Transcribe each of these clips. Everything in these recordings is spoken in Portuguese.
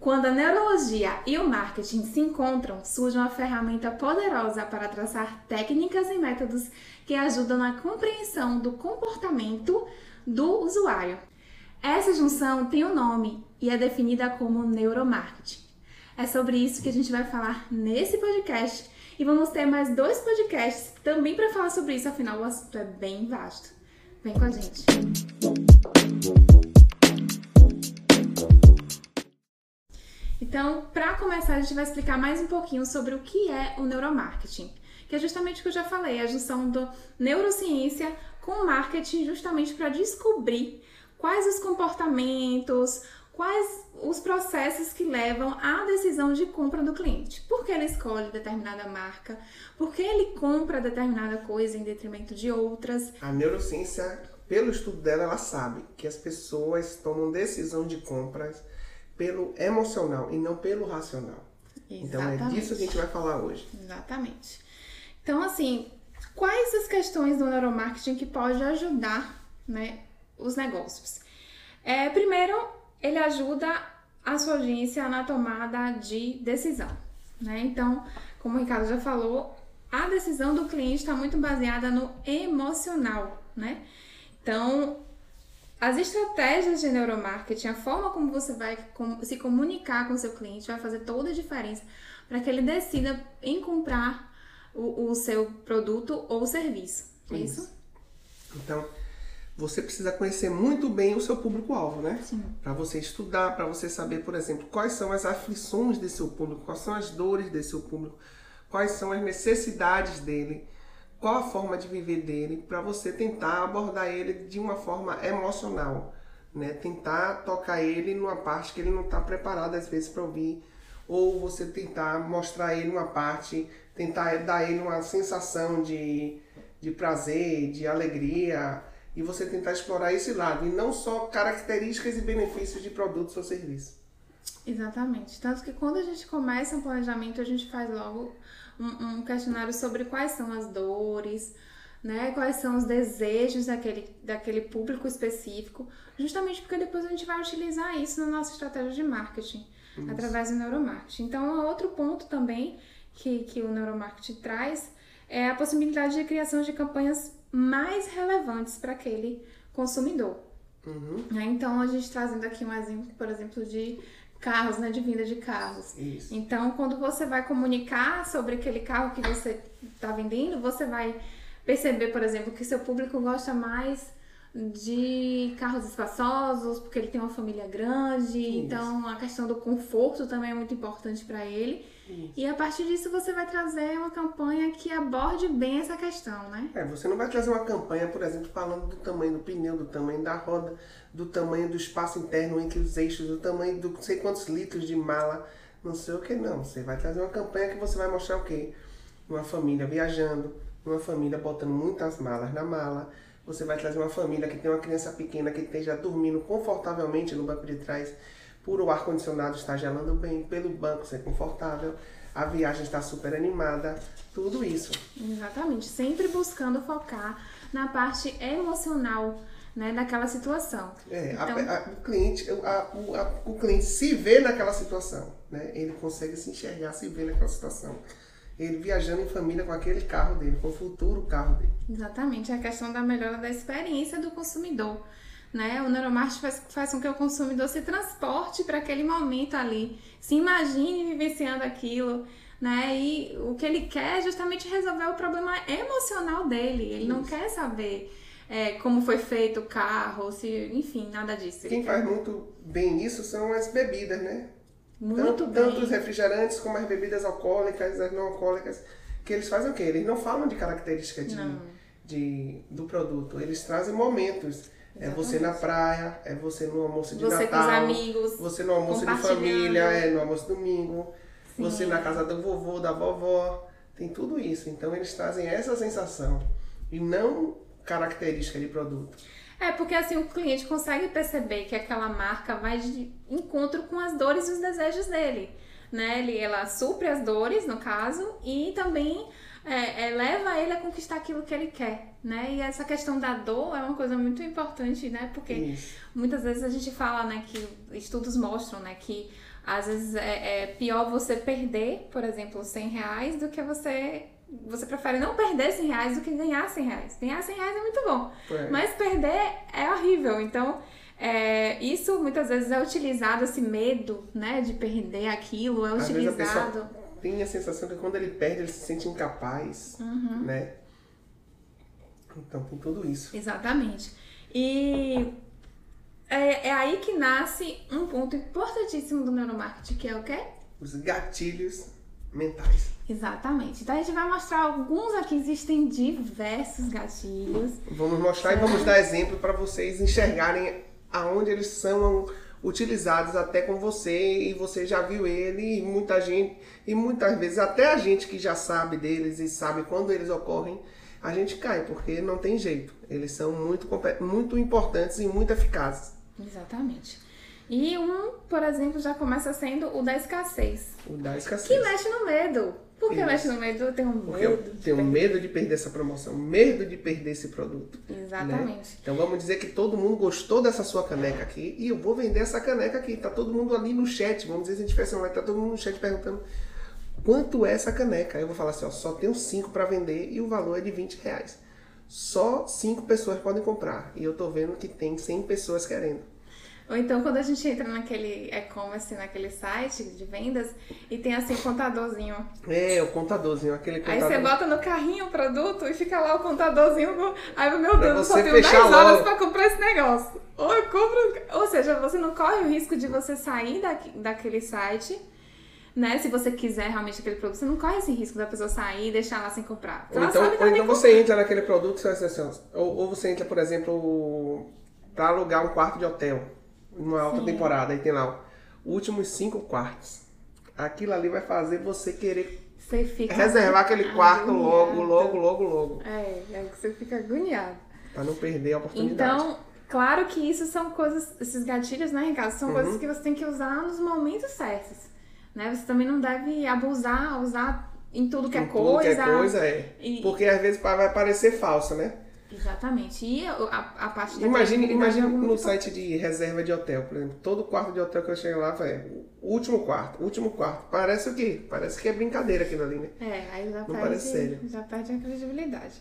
Quando a neurologia e o marketing se encontram, surge uma ferramenta poderosa para traçar técnicas e métodos que ajudam na compreensão do comportamento do usuário. Essa junção tem um nome e é definida como neuromarketing. É sobre isso que a gente vai falar nesse podcast e vamos ter mais dois podcasts também para falar sobre isso, afinal o assunto é bem vasto. Vem com a gente. Então, para começar, a gente vai explicar mais um pouquinho sobre o que é o neuromarketing, que é justamente o que eu já falei, a junção do neurociência com marketing, justamente para descobrir quais os comportamentos, quais os processos que levam à decisão de compra do cliente. Por que ele escolhe determinada marca? Por que ele compra determinada coisa em detrimento de outras? A neurociência, pelo estudo dela, ela sabe que as pessoas tomam decisão de compras pelo emocional e não pelo racional. Exatamente. Então é disso que a gente vai falar hoje. Exatamente. Então, assim, quais as questões do neuromarketing que pode ajudar né, os negócios? É, primeiro, ele ajuda a sua audiência na tomada de decisão. Né? Então, como o Ricardo já falou, a decisão do cliente está muito baseada no emocional. Né? Então, as estratégias de neuromarketing, a forma como você vai se comunicar com o seu cliente vai fazer toda a diferença para que ele decida em comprar o, o seu produto ou serviço. É isso? isso? Então, você precisa conhecer muito bem o seu público-alvo, né? Sim. Para você estudar, para você saber, por exemplo, quais são as aflições desse seu público, quais são as dores desse seu público, quais são as necessidades dele qual a forma de viver dele, para você tentar abordar ele de uma forma emocional, né? Tentar tocar ele numa parte que ele não está preparado às vezes para ouvir, ou você tentar mostrar ele uma parte, tentar dar ele uma sensação de, de prazer, de alegria, e você tentar explorar esse lado, e não só características e benefícios de produtos ou serviços. Exatamente. Tanto que quando a gente começa um planejamento, a gente faz logo um, um questionário sobre quais são as dores, né? Quais são os desejos daquele, daquele público específico, justamente porque depois a gente vai utilizar isso na nossa estratégia de marketing, isso. através do neuromarketing. Então, outro ponto também que, que o neuromarketing traz é a possibilidade de criação de campanhas mais relevantes para aquele consumidor. Uhum. Né? Então, a gente trazendo aqui um exemplo, por exemplo, de carros, né, de vinda de carros. Isso. Então, quando você vai comunicar sobre aquele carro que você está vendendo, você vai perceber, por exemplo, que seu público gosta mais de carros espaçosos, porque ele tem uma família grande, Isso. então a questão do conforto também é muito importante para ele. Isso. E a partir disso você vai trazer uma campanha que aborde bem essa questão, né? É, você não vai trazer uma campanha, por exemplo, falando do tamanho do pneu, do tamanho da roda, do tamanho do espaço interno entre os eixos, do tamanho do não sei quantos litros de mala, não sei o que não. Você vai trazer uma campanha que você vai mostrar o quê? Uma família viajando, uma família botando muitas malas na mala, você vai trazer uma família que tem uma criança pequena que esteja dormindo confortavelmente no banco de trás, por o ar-condicionado estar gelando bem, pelo banco ser confortável, a viagem está super animada, tudo isso. Exatamente, sempre buscando focar na parte emocional né, daquela situação. É, então... a, a, o, cliente, a, o, o cliente se vê naquela situação, né? ele consegue se enxergar, se ver naquela situação ele viajando em família com aquele carro dele, com o futuro carro dele. Exatamente, é a questão da melhora da experiência do consumidor. Né? O neuromarketing faz, faz com que o consumidor se transporte para aquele momento ali, se imagine vivenciando aquilo, né? E o que ele quer é justamente resolver o problema emocional dele. Ele Isso. não quer saber é, como foi feito o carro, se, enfim, nada disso. Quem faz muito bem isso são as bebidas, né? Muito tanto, bem. tanto os refrigerantes como as bebidas alcoólicas, as não alcoólicas, que eles fazem o quê? Eles não falam de características de, de, do produto, eles trazem momentos. Exatamente. É você na praia, é você no almoço de você Natal. Você com os amigos. Você no almoço de família, é no almoço domingo. Sim. Você na casa do vovô, da vovó. Tem tudo isso. Então eles trazem essa sensação e não característica de produto. É, porque assim o cliente consegue perceber que aquela marca vai de encontro com as dores e os desejos dele. Né? Ele, ela supre as dores, no caso, e também é, é, leva ele a conquistar aquilo que ele quer. né? E essa questão da dor é uma coisa muito importante, né? Porque Isso. muitas vezes a gente fala, né, que estudos mostram, né, que às vezes é, é pior você perder, por exemplo, 100 reais do que você. Você prefere não perder 100 reais do que ganhar 100 reais. Ganhar 100 reais é muito bom, É. mas perder é horrível. Então, é, isso muitas vezes é utilizado, esse medo, né, de perder aquilo, é Às utilizado. pessoa tem a sensação que quando ele perde, ele se sente incapaz, Uhum. né? Então tem tudo isso. Exatamente. E é, é aí que nasce um ponto importantíssimo do neuromarketing, que é o quê? Os gatilhos mentais. Exatamente. Então a gente vai mostrar alguns aqui, existem diversos gatilhos. Vamos mostrar e vamos dar exemplo para vocês enxergarem aonde eles são utilizados até com você e você já viu ele e muita gente e muitas vezes até a gente que já sabe deles e sabe quando eles ocorrem a gente cai porque não tem jeito eles são muito muito importantes e muito eficazes Exatamente. E um, por exemplo, já começa sendo o da escassez, o da que escassez mexe no medo. Por que Isso. mexe no medo? Eu tenho porque eu medo. de tenho perder. medo de perder essa promoção medo de perder esse produto Exatamente. Então vamos dizer que todo mundo gostou dessa sua caneca aqui e eu vou vender essa caneca aqui. Tá todo mundo ali no chat. Vamos dizer se a gente tivesse online, tá todo mundo no chat perguntando quanto é essa caneca. Aí eu vou falar assim, ó, só tenho cinco para vender e o valor é de 20 reais. Só cinco pessoas podem comprar. E eu tô vendo que tem 100 pessoas querendo. Ou então quando a gente entra naquele e-commerce, naquele site de vendas, e tem assim contadorzinho. É, o contadorzinho, aquele Aí contador. você bota no carrinho o produto e fica lá o contadorzinho. Aí, meu Deus, eu só tenho 10 fechar horas logo. pra comprar esse negócio. Ou eu compro. Ou seja, você não corre o risco de você sair daqui, daquele site, né? Se você quiser realmente aquele produto, você não corre esse risco da pessoa sair e deixar lá sem comprar. Ou então, ou então tem que você entra naquele produto você vai dizer assim, ou, ou você entra, por exemplo, para alugar um quarto de hotel numa alta Sim. temporada, aí tem lá ó, últimos cinco quartos. Aquilo ali vai fazer você querer Você fica. reservar aquele quarto logo, agoniado. logo, logo, logo, É, é que você fica agoniado. para não perder a oportunidade. Então, claro que isso são coisas, esses gatilhos, né, Ricardo? São Uhum. coisas que você tem que usar nos momentos certos. Né? Você também não deve abusar, usar em tudo que é Em tudo coisa. que é coisa é. E- Porque às vezes vai parecer falso, né? Exatamente. E a, a parte da Imagine, imagine é no muito site de reserva de hotel, por exemplo. Todo quarto de hotel que eu chego lá, vai, último quarto, último quarto. Parece o quê? Parece que é brincadeira aquilo ali, né? É, aí já parece sério. perde, já perde a credibilidade.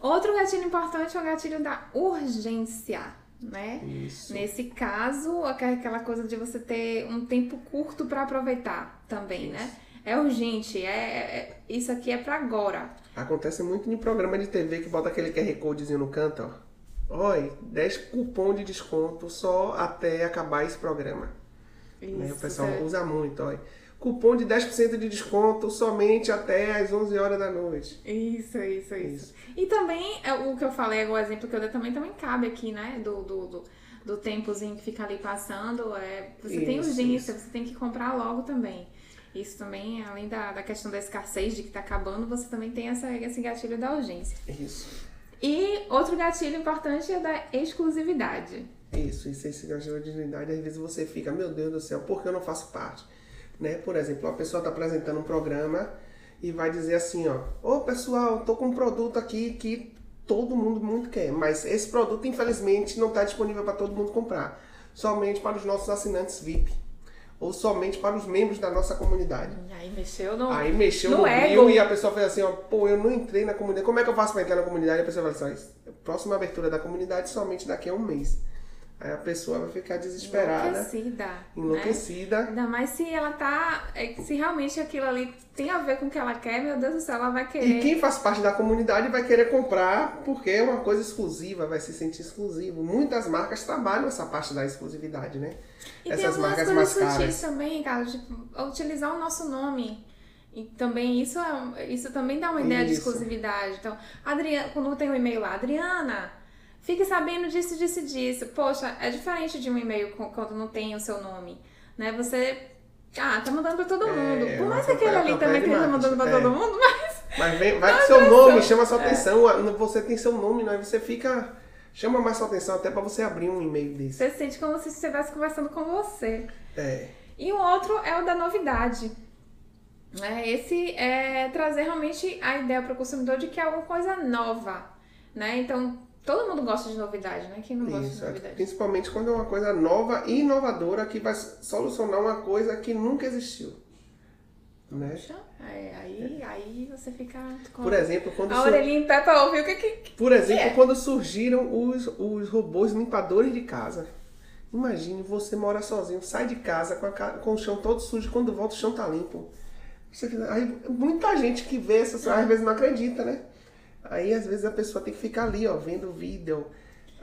Outro gatilho importante é o gatilho da urgência, né? Isso. Nesse caso, aqu- aquela coisa de você ter um tempo curto para aproveitar também, né? É urgente, é, é- isso aqui é para agora. Acontece muito em programa de TV que bota aquele QR Codezinho no canto, ó. Oi, 10 cupom de desconto só até acabar esse programa. Né? O Isso, pessoal é. usa muito, ó. Cupom de 10% de desconto somente até às 11 horas da noite. Isso, isso, isso, Isso. E também, é, o que eu falei, o exemplo que eu dei também, também cabe aqui, né? Do, do, do, do tempozinho que fica ali passando. É, você tem Isso, urgência, você tem que comprar logo também. Isso também, além da, da questão da escassez, de que tá acabando, você também tem essa, esse gatilho da urgência. Isso. E outro gatilho importante é da exclusividade. Isso, isso, esse gatilho de dignidade, às vezes você fica, meu Deus do céu, por que eu não faço parte? Né? Por exemplo, uma pessoa está apresentando um programa e vai dizer assim, ó, ô pessoal, tô com um produto aqui que todo mundo muito quer, mas esse produto infelizmente não está disponível para todo mundo comprar, somente para os nossos assinantes VIP ou somente para os membros da nossa comunidade. Aí mexeu no. Aí mexeu No no, ego. e a pessoa fez assim, ó, pô, eu não entrei na comunidade. Como é que eu faço pra entrar na comunidade? E a pessoa fala assim, ó, próxima abertura da comunidade somente daqui a um mês. Aí a pessoa vai ficar desesperada, Enlouquecida. Né? enlouquecida. Ainda mais se ela tá. é, Se realmente aquilo ali tem a ver com o que ela quer, meu Deus do céu, ela vai querer. E quem faz parte da comunidade vai querer comprar porque é uma coisa exclusiva, vai se sentir exclusivo. Muitas marcas trabalham essa parte da exclusividade, né? E tem Essas algumas marcas mais caras. também, cara, tipo, utilizar o nosso nome. E também isso, é, isso também dá uma ideia de Isso. exclusividade. Então, Adriana, quando tem um e-mail lá, Adriana, fique sabendo disso, disso, disso. Poxa, é diferente de um e-mail quando não tem o seu nome. Né? Você. Ah, tá mandando pra todo É, mundo. Por uma mais que aquele ali também esteja mandando pra marketing, todo é. mundo, mas. Mas vem, vai com seu atenção. nome, chama sua É. atenção. Você tem seu nome, né? Você fica. Chama mais sua atenção até pra você abrir um e-mail desse. Você se sente como se estivesse conversando com você. É. E o outro é o da novidade. Né? Esse é trazer realmente a ideia para o consumidor de que é alguma coisa nova. né? Então, todo mundo gosta de novidade, né? Quem não gosta Isso, de é. novidade? principalmente quando é uma coisa nova e inovadora que vai solucionar uma coisa que nunca existiu. Né? Aí, aí, aí você fica com Por exemplo, quando a orelhinha em pé pra ouvir o que que... Por exemplo, é? quando surgiram os, os robôs limpadores de casa. Imagine você mora sozinho, sai de casa com, a com o chão todo sujo, quando volta o chão tá limpo. Aí, muita gente que vê essas É. às vezes não acredita, né? Aí às vezes a pessoa tem que ficar ali, ó, vendo o vídeo,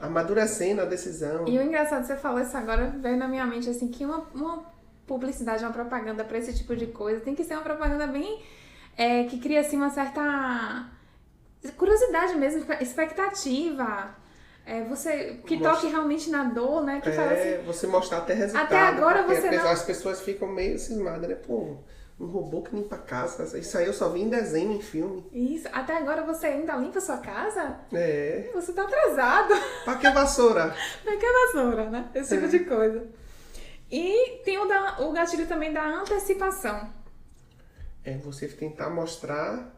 amadurecendo a decisão. E o engraçado, você falou isso agora, veio na minha mente, assim, que uma, uma publicidade, uma propaganda pra esse tipo de coisa tem que ser uma propaganda bem... é, que cria, assim, uma certa curiosidade mesmo, expectativa. É, você... Que Mostra- toque realmente na dor, né? Que fala assim... É, você mostrar até resultado. Até agora você não- As pessoas ficam meio cismadas, né? Pô, um robô que limpa a casa. Isso aí eu só vi em desenho, em filme. Isso, até agora você ainda limpa a sua casa? É. Você tá atrasado. Pra que vassoura? Pra que vassoura, né? Esse tipo de coisa. E tem o, da, o gatilho também da antecipação. É você tentar mostrar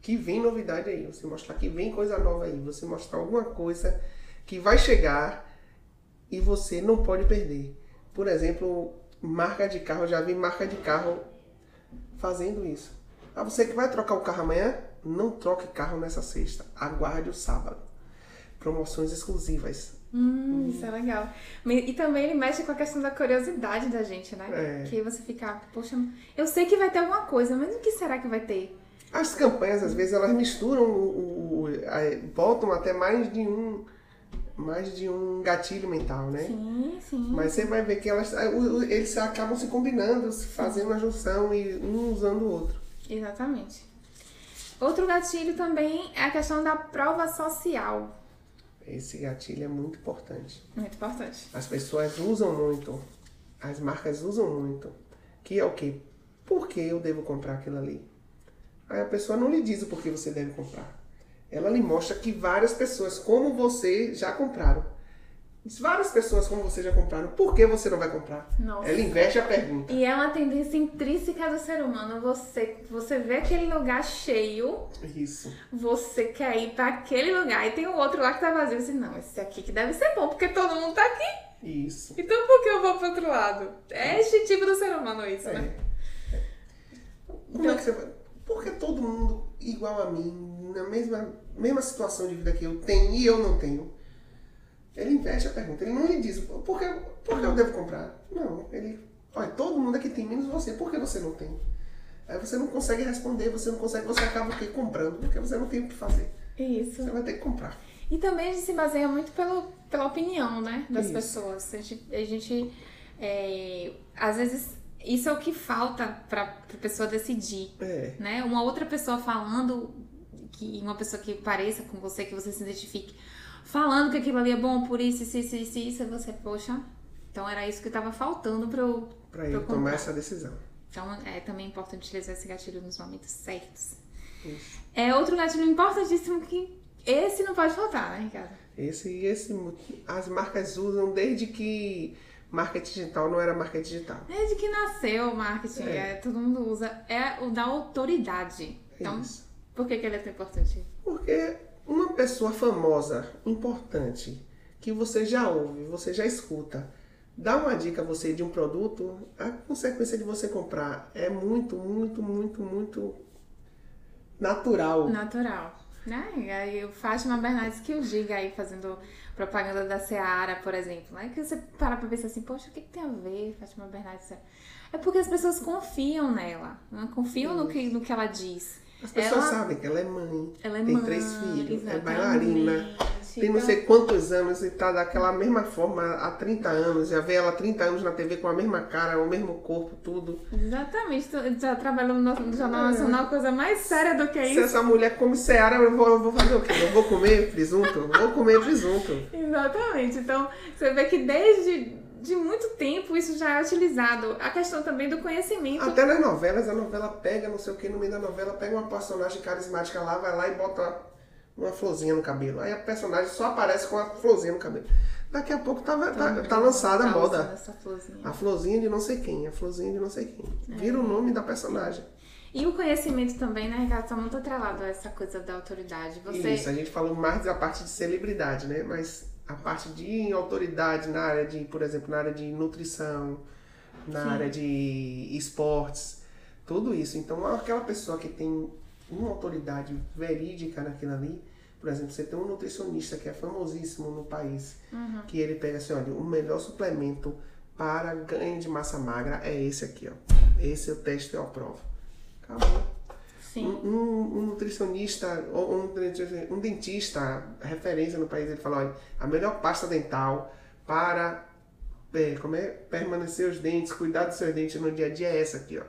que vem novidade aí. Você mostrar que vem coisa nova aí. Você mostrar alguma coisa que vai chegar e você não pode perder. Por exemplo, marca de carro. Já vi marca de carro fazendo isso. Ah, você que vai trocar o carro amanhã? Não troque carro nessa sexta. Aguarde o sábado. Promoções exclusivas. Hum, isso é legal. E também ele mexe com a questão da curiosidade da gente, né? É. Que você fica, poxa, eu sei que vai ter alguma coisa, mas o que será que vai ter? As campanhas, às vezes, elas misturam o- o- a- botam até mais de um mais de um gatilho mental, né? Sim, sim. Mas você vai ver que elas, o- eles acabam se combinando, se fazendo uma junção e um usando o outro. Exatamente. Outro gatilho também é a questão da prova social. Esse gatilho é muito importante. Muito importante. As pessoas usam muito, as marcas usam muito, que é o quê? Por que eu devo comprar aquilo ali? Aí a pessoa não lhe diz o porquê você deve comprar. Ela lhe mostra que várias pessoas como você já compraram. Várias pessoas como você já compraram. Por que você não vai comprar? Nossa. Ela inverte a pergunta. E é uma tendência intrínseca do ser humano. Você, você vê aquele lugar cheio, Isso. você quer ir pra aquele lugar e tem o outro lá que tá vazio. Você, não, esse aqui que deve ser bom, porque todo mundo tá aqui. Isso. Então por que eu vou pro outro lado? É este tipo do ser humano isso, É. né? Como é que você vai? Por que todo mundo igual a mim, na mesma, mesma situação de vida que eu tenho e eu não tenho? Ele inverte a pergunta. Ele não lhe diz por que, por que eu devo comprar. Não, ele. Olha, todo mundo aqui tem menos você, por que você não tem? Aí você não consegue responder, você não consegue, você acaba o quê? Comprando, porque você não tem o que fazer. Isso. Você vai ter que comprar. E também a gente se baseia muito pelo, pela opinião, né? Das Isso. pessoas. A gente, a gente é, às vezes, isso é o que falta pra, pra pessoa decidir. É. né? Uma outra pessoa falando, que uma pessoa que pareça com você, que você se identifique, falando que aquilo ali é bom por isso, isso, isso, isso, isso, e você, poxa, então era isso que tava faltando pra eu, pra ele eu tomar comprar. essa decisão. Então é também importante utilizar esse gatilho nos momentos certos. Isso. É outro gatilho importantíssimo que esse não pode faltar, né, Ricardo? Esse, esse, as marcas usam desde que marketing digital não era marketing digital. Desde que nasceu o marketing, É. é, todo mundo usa, é o da autoridade. Então, Isso. Por que, que ele é tão importante? Porque uma pessoa famosa, importante, que você já ouve, você já escuta, dá uma dica a você de um produto, a consequência de você comprar é muito, muito, muito, muito natural. Natural. Né? E aí o Fátima Bernardes que o diga aí fazendo propaganda da Seara, por exemplo. Né? Que você para pra pensar assim, poxa, o que, que tem a ver Fátima Bernardes? É porque as pessoas confiam nela, né? confiam no que, no que ela diz. As pessoas Ela- sabem que ela é mãe, Ela é tem mãe, três filhos, é bailarina, tem não Então- sei quantos anos e tá daquela mesma forma há 30 anos. Já vê ela há 30 anos na TV com a mesma cara, o mesmo corpo, tudo. Exatamente, já trabalhou no Jornal É. Nacional, coisa mais séria do que Se isso. essa mulher come Seara, eu vou, eu vou fazer o quê? Eu vou comer presunto? Vou comer presunto. Exatamente. Então, você vê que desde de muito tempo isso já é utilizado. A questão também do conhecimento. Até nas novelas, a novela pega, não sei o que, no meio da novela, pega uma personagem carismática lá, vai lá e bota uma florzinha no cabelo. Aí a personagem só aparece com a florzinha no cabelo. Daqui a pouco tá, tá, tá lançada a Tá moda. Essa florzinha. A florzinha de não sei quem, a florzinha de não sei quem. Vira o nome da personagem. E o conhecimento também, né, Ricardo, está muito atrelado a essa coisa da autoridade. Você... Isso, a gente falou mais da parte de celebridade, né? Mas a parte de autoridade na área de, por exemplo, na área de nutrição, na Sim. área de esportes, tudo isso. Então, aquela pessoa que tem uma autoridade verídica naquilo ali, por exemplo, você tem um nutricionista que é famosíssimo no país, uhum. que ele pega assim, olha, o melhor suplemento para ganho de massa magra é esse aqui, ó. Esse é o teste eu aprovo. Acabou. Um, um, um nutricionista ou um, um, dentista, referência no país, ele fala, olha, a melhor pasta dental para é, como é, permanecer os dentes, cuidar dos seus dentes no dia a dia é essa aqui, ó.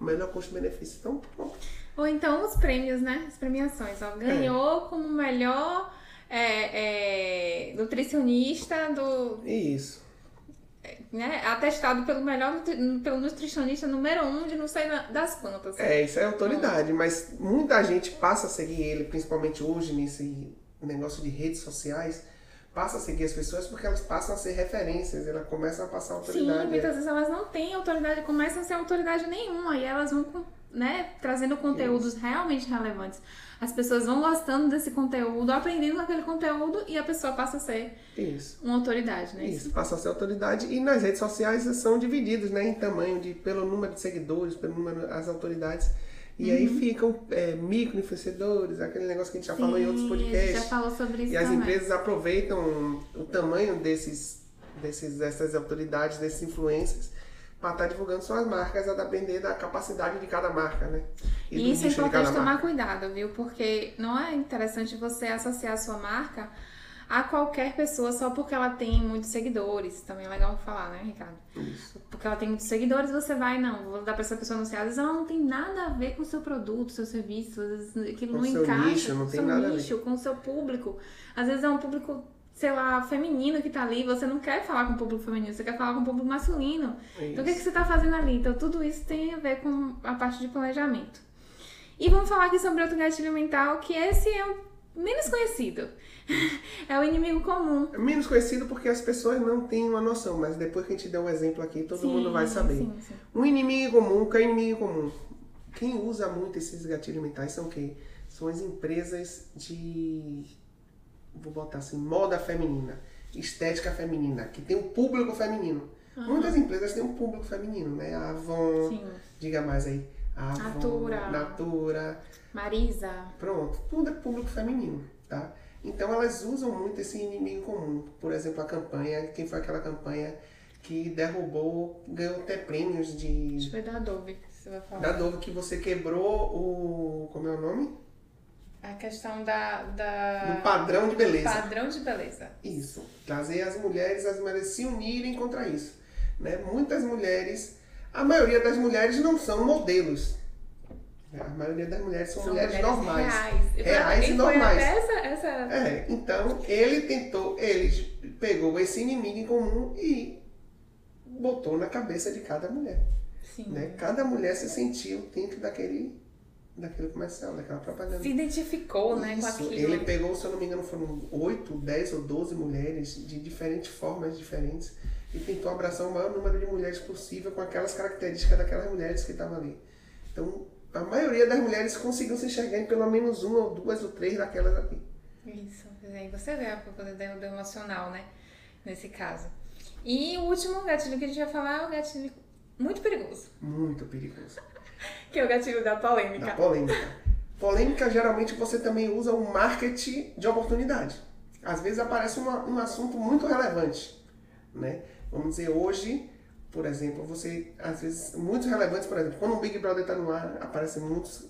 O melhor custo-benefício. Então, pronto. Ou então os prêmios, né? As premiações. Ó, ganhou é. como melhor é, é, nutricionista do. Isso. Né, atestado pelo melhor pelo nutricionista número um de não sei das quantas. É, isso é autoridade, hum. mas muita gente passa a seguir ele, principalmente hoje nesse negócio de redes sociais, passa a seguir as pessoas porque elas passam a ser referências, elas começam a passar autoridade. Sim, muitas vezes elas não têm autoridade, começam a ser autoridade nenhuma e elas vão né, trazendo conteúdos realmente relevantes. As pessoas vão gostando desse conteúdo, aprendendo aquele conteúdo e a pessoa passa a ser Isso. uma autoridade, né? Isso, passa a ser autoridade. E nas redes sociais são divididos, né, em tamanho, de, pelo número de seguidores, pelo número das autoridades. E uhum. aí ficam é, micro-influenciadores, aquele negócio que a gente já Sim, falou em outros podcasts. já falou sobre isso E as empresas aproveitam o tamanho desses, desses, dessas autoridades, desses influencers, para estar tá divulgando suas marcas, a depender da capacidade de cada marca, né? E isso é importante tomar marca. cuidado, viu? Porque não é interessante você associar a sua marca a qualquer pessoa só porque ela tem muitos seguidores. Também é legal falar, né, Ricardo? Isso. Porque ela tem muitos seguidores, você vai, não, vou dar pra essa pessoa anunciar. Às vezes ela não tem nada a ver com o seu produto, seu serviço, às vezes aquilo com não encaixa nicho, não com o seu nicho, com o seu público. Às vezes é um público sei lá, feminino que tá ali, você não quer falar com o público feminino, você quer falar com o público masculino. Isso. Então o que, é que você tá fazendo ali? Então tudo isso tem a ver com a parte de planejamento. E vamos falar aqui sobre outro gatilho mental, que esse é o menos conhecido. é o inimigo comum. É menos conhecido porque as pessoas não têm uma noção, mas depois que a gente der um exemplo aqui, todo sim, mundo vai saber. Sim, sim. Um inimigo comum, o que é inimigo comum? Quem usa muito esses gatilhos mentais são quem? São as empresas de vou botar assim, moda feminina, estética feminina, que tem um público feminino. Uhum. Muitas empresas têm um público feminino, né? A Avon, Sim. diga mais aí. A Avon, Natura. Natura. Marisa. Pronto, tudo é público feminino, tá? Então elas usam muito esse inimigo comum. Por exemplo, a campanha, quem foi aquela campanha que derrubou, ganhou até prêmios de. Acho que foi da Adobe, que você vai falar. Da Adobe, que você quebrou o. Como é o nome? A questão da, da... Do padrão de beleza. padrão de beleza. Isso. Trazer as mulheres, as mulheres se unirem contra isso. Né? Muitas mulheres, a maioria das mulheres não são modelos. A maioria das mulheres são, são mulheres, mulheres, normais. Reais, reais e, e normais. Essa, essa... É, então ele tentou, ele pegou esse inimigo em comum e botou na cabeça de cada mulher. Sim. Né? Cada mulher se sentiu dentro daquele daquele comercial, daquela propaganda. Se identificou, né, com aquilo. Ele pegou, se eu não me engano, foram 8, 10 ou 12 mulheres de diferentes formas diferentes e tentou abraçar o maior número de mulheres possível com aquelas características daquelas mulheres que estavam ali. Então, a maioria das mulheres conseguiu se enxergar em pelo menos uma ou duas ou três daquelas ali. Isso, aí você vê a poder do emocional, né, nesse caso. E o último gatilho que a gente vai falar é o gatilho muito perigoso. Muito perigoso. que é o gatilho da polêmica. Da polêmica. Polêmica, geralmente, você também usa o marketing de oportunidade. Às vezes aparece uma, um assunto muito relevante, né? Vamos dizer, hoje, por exemplo, você, às vezes, muito relevantes, por exemplo, quando o Big Brother está no ar, aparecem muitos,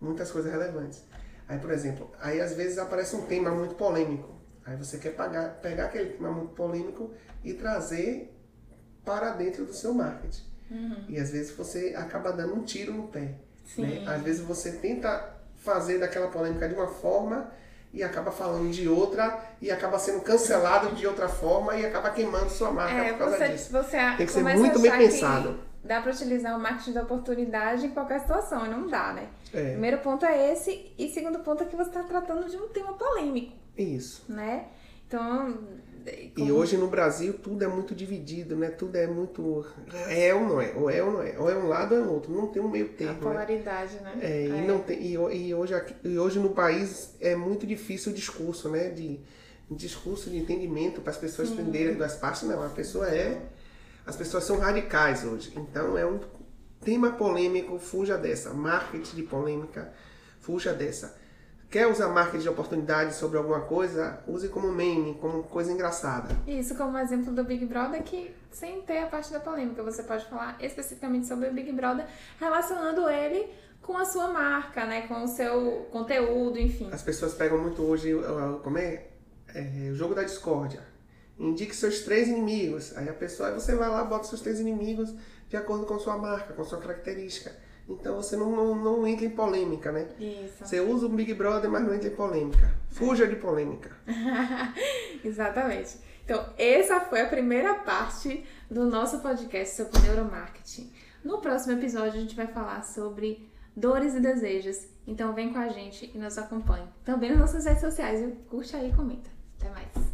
muitas coisas relevantes. Aí, por exemplo, aí às vezes aparece um tema muito polêmico. Aí você quer pagar, pegar aquele tema muito polêmico e trazer para dentro do seu marketing. Uhum. E às vezes você acaba dando um tiro no pé. Né? Às vezes você tenta fazer daquela polêmica de uma forma e acaba falando de outra e acaba sendo cancelado de outra forma e acaba queimando sua marca é, por causa você, disso. Você Tem que ser muito bem pensado. Dá para utilizar o marketing da oportunidade em qualquer situação, e não dá, né? É. Primeiro ponto é esse, e segundo ponto é que você está tratando de um tema polêmico. Isso. Né? Então, Como... E hoje no Brasil tudo é muito dividido, né? Tudo é muito. É ou não é? Ou é ou não é? Ou é um lado ou é outro. Não tem um meio termo. A polaridade, né? né? É, E, não tem, e, e, hoje, aqui, e hoje no país é muito difícil o discurso, né? De, discurso de entendimento para as pessoas Sim. entenderem das partes. Não, a pessoa é. As pessoas são radicais hoje. Então é um tema polêmico, fuja dessa. Marketing de polêmica, fuja dessa. Quer usar marketing de oportunidade sobre alguma coisa? Use como meme, como coisa engraçada. Isso, como exemplo do Big Brother, que sem ter a parte da polêmica, você pode falar especificamente sobre o Big Brother, relacionando ele com a sua marca, né? Com o seu conteúdo, enfim. As pessoas pegam muito hoje, como é? é o jogo da discórdia. Indique seus três inimigos. Aí a pessoa, aí você vai lá, bota seus três inimigos de acordo com sua marca, com sua característica. Então você não, não, não entra em polêmica, né? Isso. Você usa o Big Brother, mas não entra em polêmica. Fuja de polêmica. Exatamente. Então, essa foi a primeira parte do nosso podcast sobre neuromarketing. No próximo episódio, a gente vai falar sobre dores e desejos. Então, vem com a gente e nos acompanhe. Também nas nossas redes sociais, viu? Curte aí e comenta. Até mais.